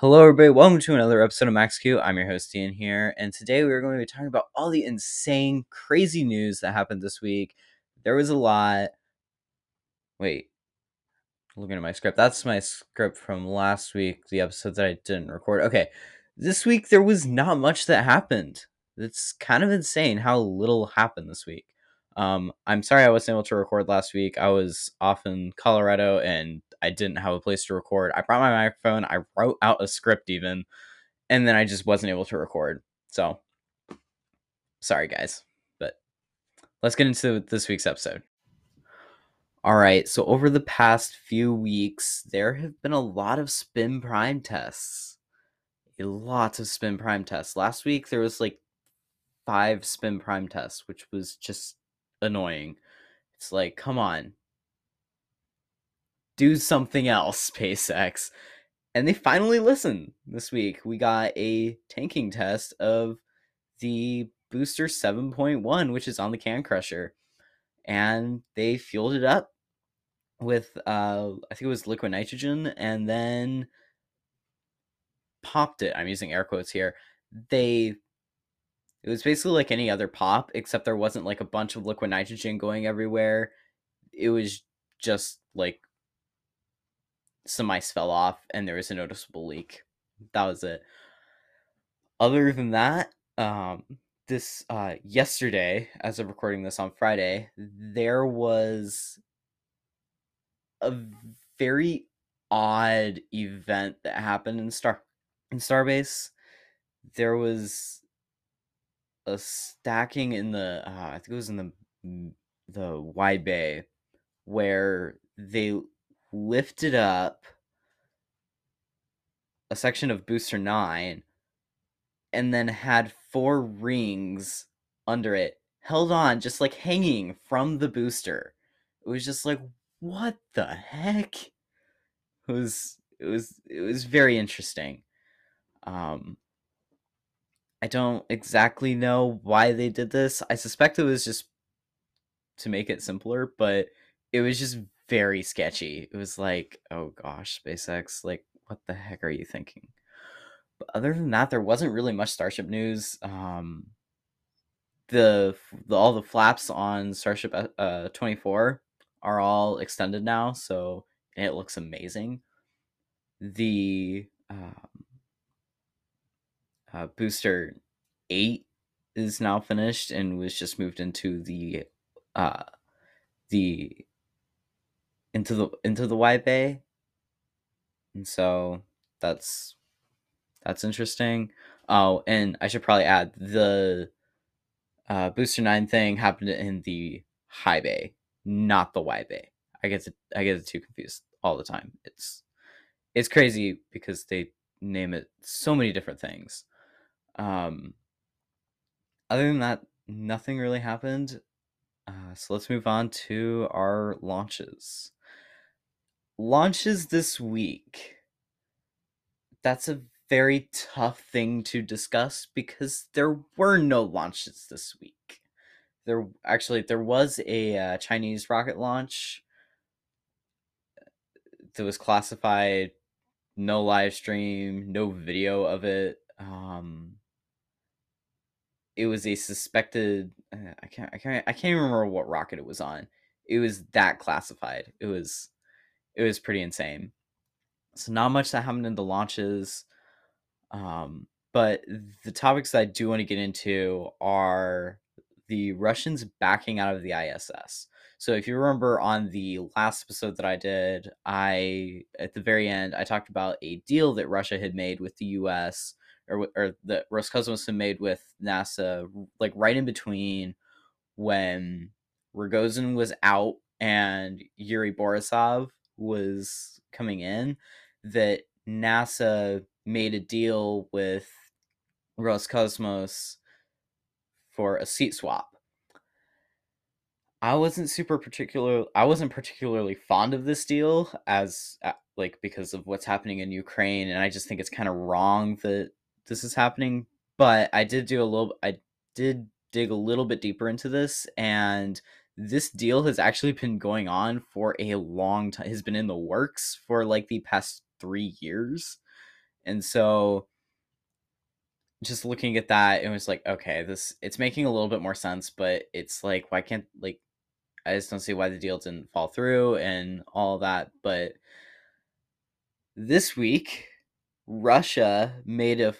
Hello, everybody. Welcome to another episode of Max Q. I'm your host, Ian here, and today we're going to be talking about all the insane, crazy news that happened this week. There was a lot. Wait, looking at my script. That's my script from last week, the episode that I didn't record. Okay, this week there was not much that happened. It's kind of insane how little happened this week. Um, I'm sorry I wasn't able to record last week. I was off in Colorado and I didn't have a place to record. I brought my microphone. I wrote out a script even, and then I just wasn't able to record. So, sorry guys, but let's get into this week's episode. All right, so over the past few weeks, there have been a lot of spin prime tests. A lot of spin prime tests. Last week there was like five spin prime tests, which was just annoying. It's like, come on. Do something else, SpaceX. And they finally listened this week. We got a tanking test of the Booster 7.1, which is on the Can Crusher. And they fueled it up with, uh, I think it was liquid nitrogen, and then popped it. I'm using air quotes here. They it was basically like any other pop, except there wasn't like a bunch of liquid nitrogen going everywhere. It was just like some ice fell off and there was a noticeable leak. That was it. Other than that, um, this uh, yesterday, as of recording this on Friday, there was a very odd event that happened in Star in Starbase. There was a stacking in the uh, I think it was in the the wide bay where they lifted up a section of booster 9 and then had four rings under it held on just like hanging from the booster. It was just like what the heck? It was it was it was very interesting. Um I don't exactly know why they did this. I suspect it was just to make it simpler, but it was just very sketchy. It was like, oh gosh, SpaceX, like, what the heck are you thinking? But other than that, there wasn't really much Starship news. Um, the, the all the flaps on Starship uh, 24 are all extended now, so it looks amazing. The um, uh, booster 8 is now finished and was just moved into the uh the into the into the wide bay. And so that's that's interesting. Oh and i should probably add the uh, booster 9 thing happened in the high bay not the wide bay. I get to i get too confused all the time. It's it's crazy because they name it so many different things. Um, other than that, nothing really happened. Uh, so let's move on to our launches. Launches this week. That's a very tough thing to discuss because there were no launches this week. There actually there was a uh, Chinese rocket launch that was classified no live stream, no video of it. Um, it was a suspected uh, I can't I can't I can't remember what rocket it was on. It was that classified. It was it was pretty insane. So not much that happened in the launches. Um, but the topics I do want to get into are the Russians backing out of the ISS. So if you remember on the last episode that I did, I at the very end I talked about a deal that Russia had made with the US or or that Roscosmos had made with NASA, like right in between when Rogozin was out and Yuri Borisov was coming in, that NASA made a deal with Roscosmos for a seat swap. I wasn't super particular I wasn't particularly fond of this deal as uh, like because of what's happening in Ukraine and I just think it's kind of wrong that this is happening, but I did do a little I did dig a little bit deeper into this and this deal has actually been going on for a long time has been in the works for like the past 3 years And so just looking at that, it was like, okay, this it's making a little bit more sense, but it's like, why can't like I just don't see why the deal didn't fall through and all that. But this week, Russia made a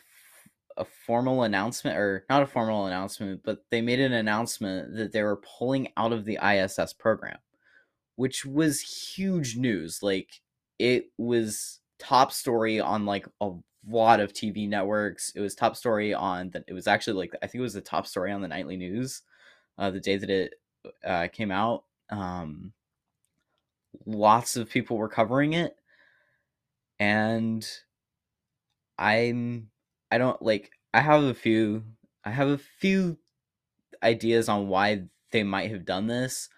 a formal announcement, or not a formal announcement, but they made an announcement that they were pulling out of the ISS program, which was huge news. Like it was top story on like a lot of TV networks. It was top story on that. It was actually like I think it was the top story on the nightly news, uh, the day that it uh, came out. Um, lots of people were covering it, and I'm I don't like I have a few I have a few ideas on why they might have done this.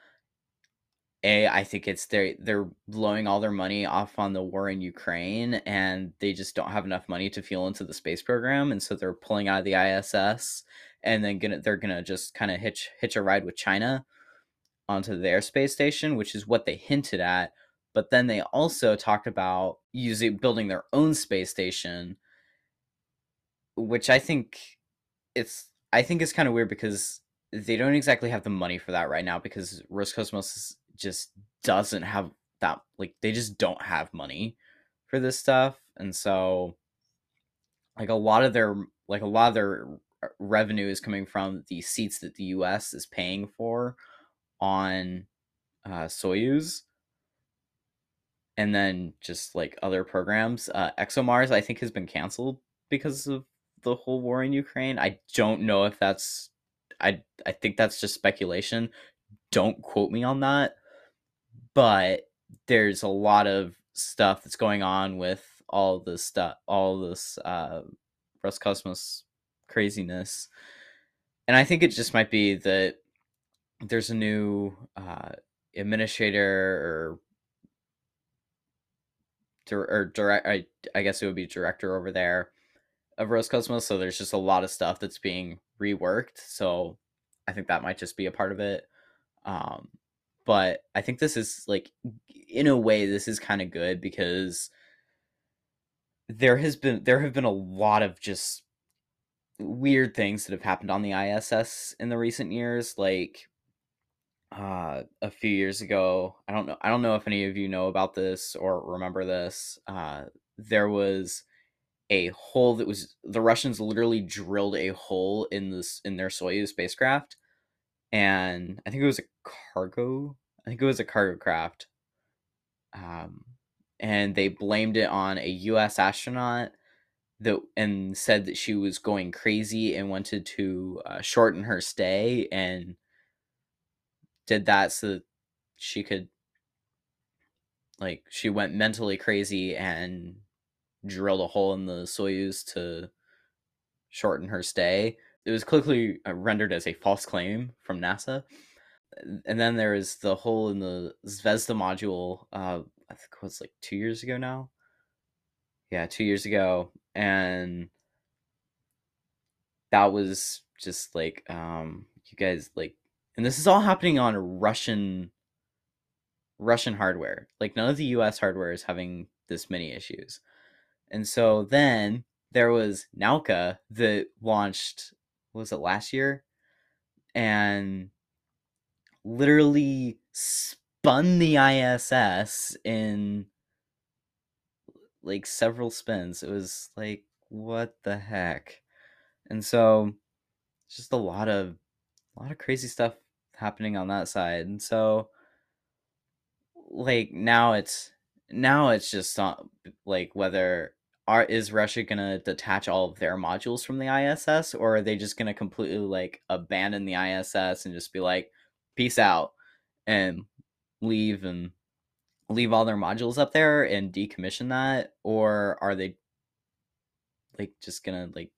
A, I think it's they're they're blowing all their money off on the war in Ukraine and they just don't have enough money to fuel into the space program and so they're pulling out of the ISS and then gonna they're gonna just kind of hitch hitch a ride with China onto their space station, which is what they hinted at. But then they also talked about using building their own space station, which I think it's I think it's kind of weird because they don't exactly have the money for that right now because Roscosmos just doesn't have that like they just don't have money for this stuff and so like a lot of their like a lot of their revenue is coming from the seats that the US is paying for on uh, Soyuz and then just like other programs. Uh, ExoMars, I think, has been canceled because of the whole war in Ukraine. I don't know if that's. I I think that's just speculation. Don't quote me on that. But there's a lot of stuff that's going on with all this stuff, all this uh, Roscosmos craziness, and I think it just might be that there's a new uh, administrator or or direct I, I guess it would be director over there of Roscosmos. so there's just a lot of stuff that's being reworked so I think that might just be a part of it um but I think this is like in a way this is kind of good because there has been there have been a lot of just weird things that have happened on the ISS in the recent years like uh, a few years ago. I don't know. I don't know if any of you know about this or remember this. Uh, there was a hole that was the Russians literally drilled a hole in this in their Soyuz spacecraft, and I think it was a cargo. I think it was a cargo craft. Um, and they blamed it on a U.S. astronaut that and said that she was going crazy and wanted to uh, shorten her stay and did that so that she could like she went mentally crazy and drilled a hole in the Soyuz to shorten her stay. It was quickly uh, rendered as a false claim from NASA. And then there is the hole in the Zvezda module. Uh, I think it was like two years ago now. Yeah, two years ago, and that was just like um, you guys like and this is all happening on Russian Russian hardware. Like none of the US hardware is having this many issues. And so then there was Nauka that launched was it last year? And literally spun the ISS in like several spins. It was like what the heck? And so just a lot of a lot of crazy stuff happening on that side. And so like now it's now it's just not like whether are is Russia gonna detach all of their modules from the ISS or are they just gonna completely like abandon the ISS and just be like peace out and leave and leave all their modules up there and decommission that? Or are they like just gonna like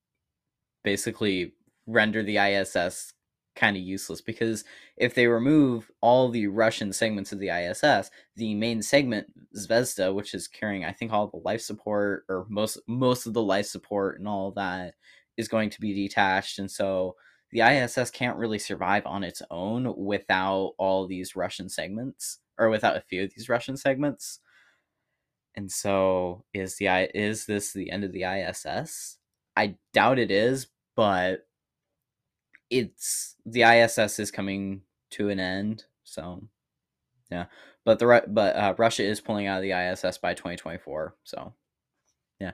basically render the ISS kind of useless because if they remove all the Russian segments of the ISS, the main segment Zvezda, which is carrying I think all the life support or most most of the life support and all that is going to be detached and so the ISS can't really survive on its own without all these Russian segments or without a few of these Russian segments. And so is the is this the end of the ISS? I doubt it is, but it's the ISS is coming to an end, so yeah. But the but uh, Russia is pulling out of the ISS by 2024, so yeah.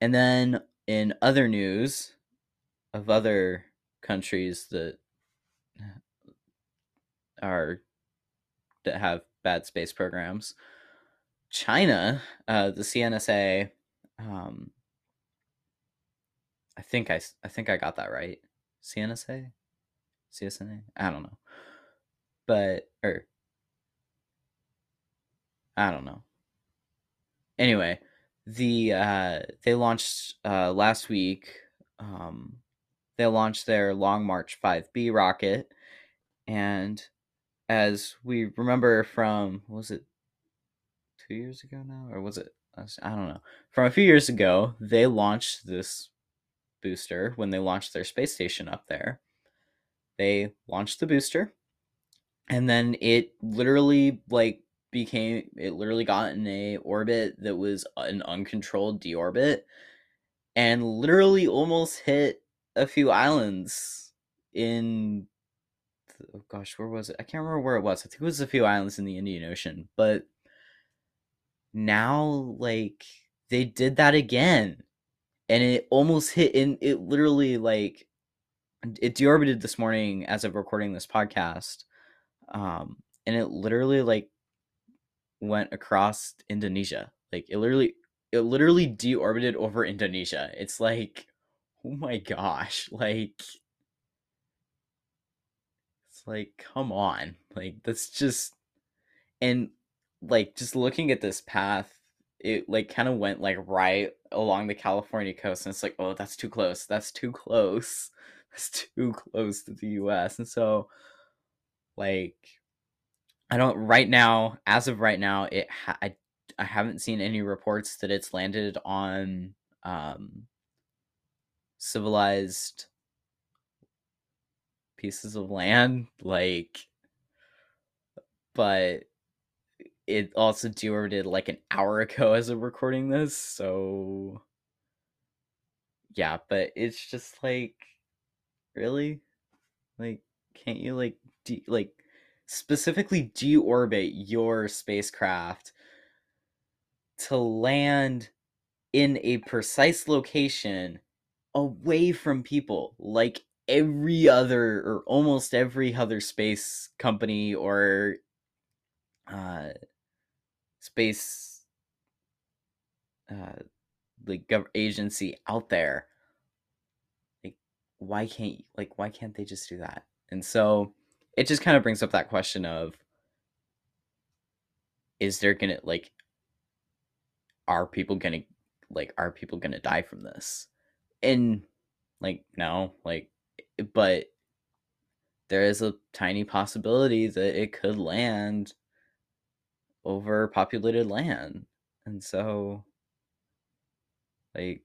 And then in other news of other countries that are that have bad space programs, China, uh, the CNSA, um, I think I, I think I got that right. CNSA, CSNA, I don't know, but or I don't know. Anyway, the uh, they launched uh, last week. Um, they launched their Long March 5B rocket, and as we remember from was it two years ago now, or was it? I don't know. From a few years ago, they launched this booster when they launched their space station up there. They launched the booster, and then it literally like became it literally got in a orbit that was an uncontrolled deorbit and literally almost hit a few islands in oh gosh where was it? I can't remember where it was. I think it was a few islands in the indian ocean. But now like they did that again. And it almost hit in it literally like it deorbited this morning as of recording this podcast um and it literally like went across Indonesia. Like it literally it literally deorbited over Indonesia. It's like oh my gosh, like it's like come on. Like that's just and like just looking at this path it like kind of went like right along the California coast and it's like oh that's too close. That's too close. That's too close to the US. And so like I don't right now, as of right now, it ha- I I haven't seen any reports that it's landed on um, civilized pieces of land, like, but it also deorbited like an hour ago as of recording this, so yeah, but it's just like, really, like, can't you like de- like specifically deorbit your spacecraft to land in a precise location away from people like every other or almost every other space company or uh space uh like gov- agency out there why can't like why can't they just do that? And so it just kind of brings up that question of is there gonna like are people gonna like are people gonna die from this? And like no like but there is a tiny possibility that it could land over populated land. And so like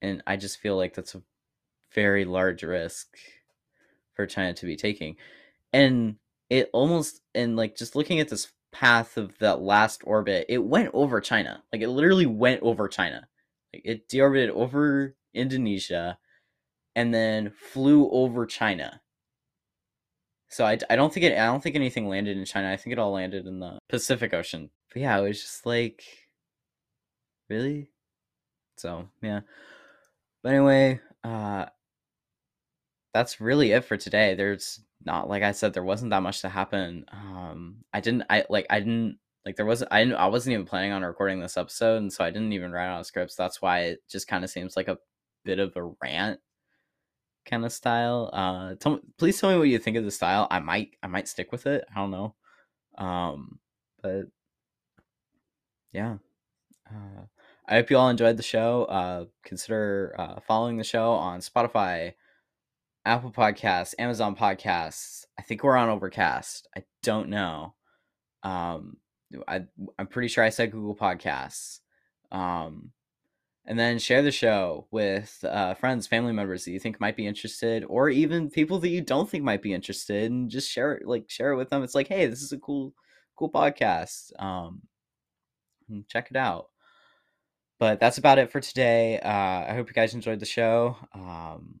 and i just feel like that's a very large risk for china to be taking and it almost and like just looking at this path of that last orbit, it went over China. Like it literally went over China. Like it deorbited over Indonesia and then flew over China. So I, I don't think it I don't think anything landed in China. I think it all landed in the Pacific Ocean. But yeah, it was just like really? So, yeah. But anyway, uh that's really it for today. There's not like I said, there wasn't that much to happen. Um, I didn't, I like, I didn't like there wasn't, I, I wasn't even planning on recording this episode, and so I didn't even write out scripts. That's why it just kind of seems like a bit of a rant kind of style. Uh, tell, me please tell me what you think of the style. I might, I might stick with it. I don't know. Um, but yeah. Uh, I hope you all enjoyed the show. Uh, consider uh, following the show on Spotify, Apple Podcasts, Amazon Podcasts. I think we're on Overcast. I don't know. Um, I I'm pretty sure I said Google Podcasts. Um, and then share the show with uh, friends, family members that you think might be interested, or even people that you don't think might be interested, and just share it. Like share it with them. It's like, hey, this is a cool, cool podcast. Um, check it out. But that's about it for today. Uh, I hope you guys enjoyed the show, um,